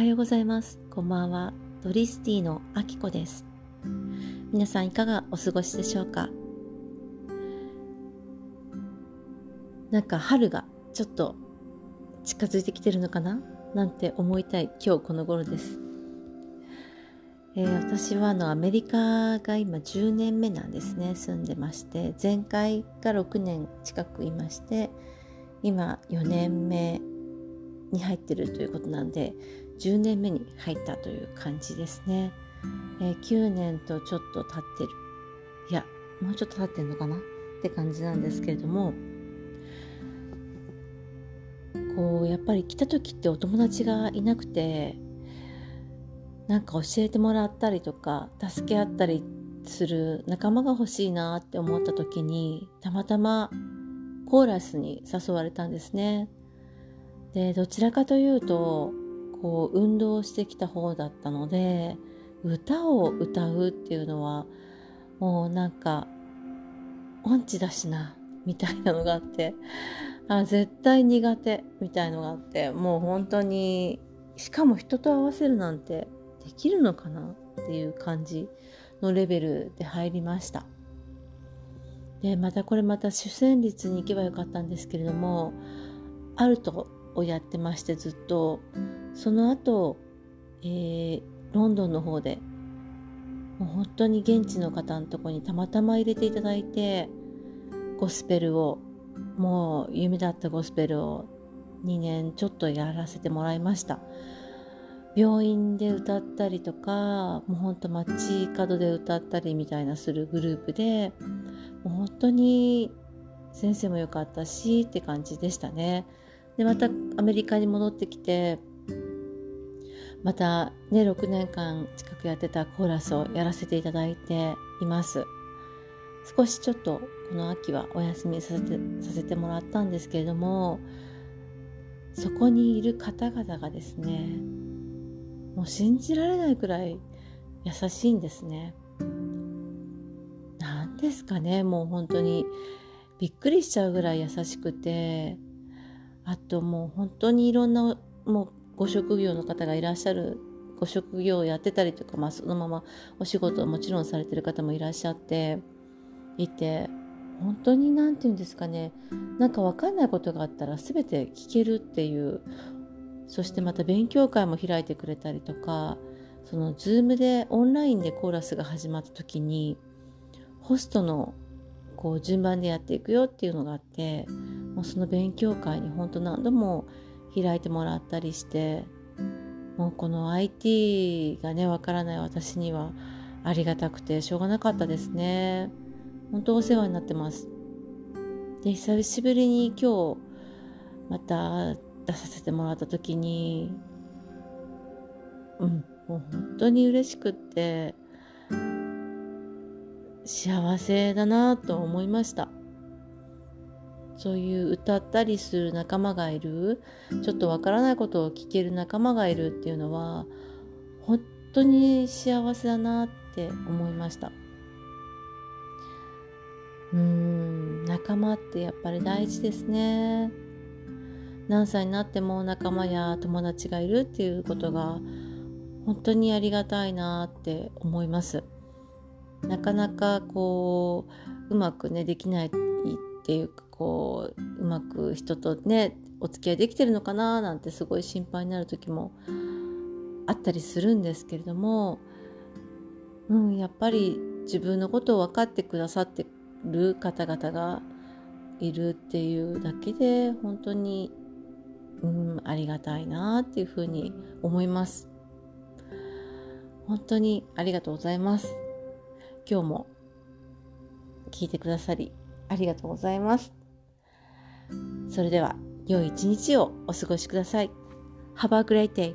はようございます。こんばんは。ドリスティのあきこです。皆さんいかがお過ごしでしょうか？なんか春がちょっと近づいてきてるのかな？なんて思いたい今日この頃です。えー、私はあのアメリカが今10年目なんですね住んでまして前回が6年近くいまして今4年目に入ってるということなんで10年目に入ったという感じですね、えー、9年とちょっと経ってる。いやもうちょっと経ってんのかな？って感じなんですけれどもこうやっぱり来た時ってお友達がいなくてなんか教えてもらったりとか助け合ったりする仲間が欲しいなって思った時にたまたまコーラスに誘われたんですね。でどちらかというとこう運動してきた方だったので歌を歌うっていうのはもうなんか音痴だしなみたいなのがあってあ絶対苦手みたいのがあってもう本当にしかも人と合わせるなんてできるのかなっていう感じのレベルで入りました。でまたこれまた主旋律に行けばよかったんですけれどもアルトをやってましてずっとその後、えー、ロンドンの方でもう本当に現地の方のとこにたまたま入れていただいてゴスペルをもう夢だったゴスペルを2年ちょっとやらせてもらいました病院で歌ったりとかもうほんと街角で歌ったりみたいなするグループでもう本当に先生も良かったしって感じでしたね。でまたアメリカに戻ってきてまたね6年間近くやってたコーラスをやらせていただいています。少しちょっとこの秋はお休みさせてさせてもらったんですけれどもそこにいる方々がですねもう信じられないくらい優しいんですね。何ですかねもう本当にびっくりしちゃうぐらい優しくてあともう本当にいろんなもうご職業の方がいらっしゃるご職業をやってたりとか、まあ、そのままお仕事はもちろんされてる方もいらっしゃっていて本当に何て言うんですかねなんか分かんないことがあったら全て聞けるっていうそしてまた勉強会も開いてくれたりとかその Zoom でオンラインでコーラスが始まった時にホストのこう順番でやっていくよっていうのがあってもうその勉強会に本当何度も開いてもらったりしてもうこの IT がねわからない私にはありがたくてしょうがなかったですね。本当お世話になってます。で久しぶりに今日また出させてもらった時にうんもう本当に嬉しくって幸せだなと思いました。そういう歌ったりする仲間がいる。ちょっとわからないことを聞ける仲間がいるっていうのは本当に幸せだなって思いました。うん仲間ってやっぱり大事ですね。何歳になっても仲間や友達がいるっていうことが本当にありがたいなって思います。なかなかこううまくねできないっていうこううまく人とねお付き合いできてるのかななんてすごい心配になる時もあったりするんですけれども、うん、やっぱり自分のことを分かってくださってる方々がいるっていうだけで本当に、うん、ありがたいなっていうふうに思います。本当にありがとうございます。今日も聞いてくださりありがとうございます。それでは良い一日をお過ごしください。Have a great day.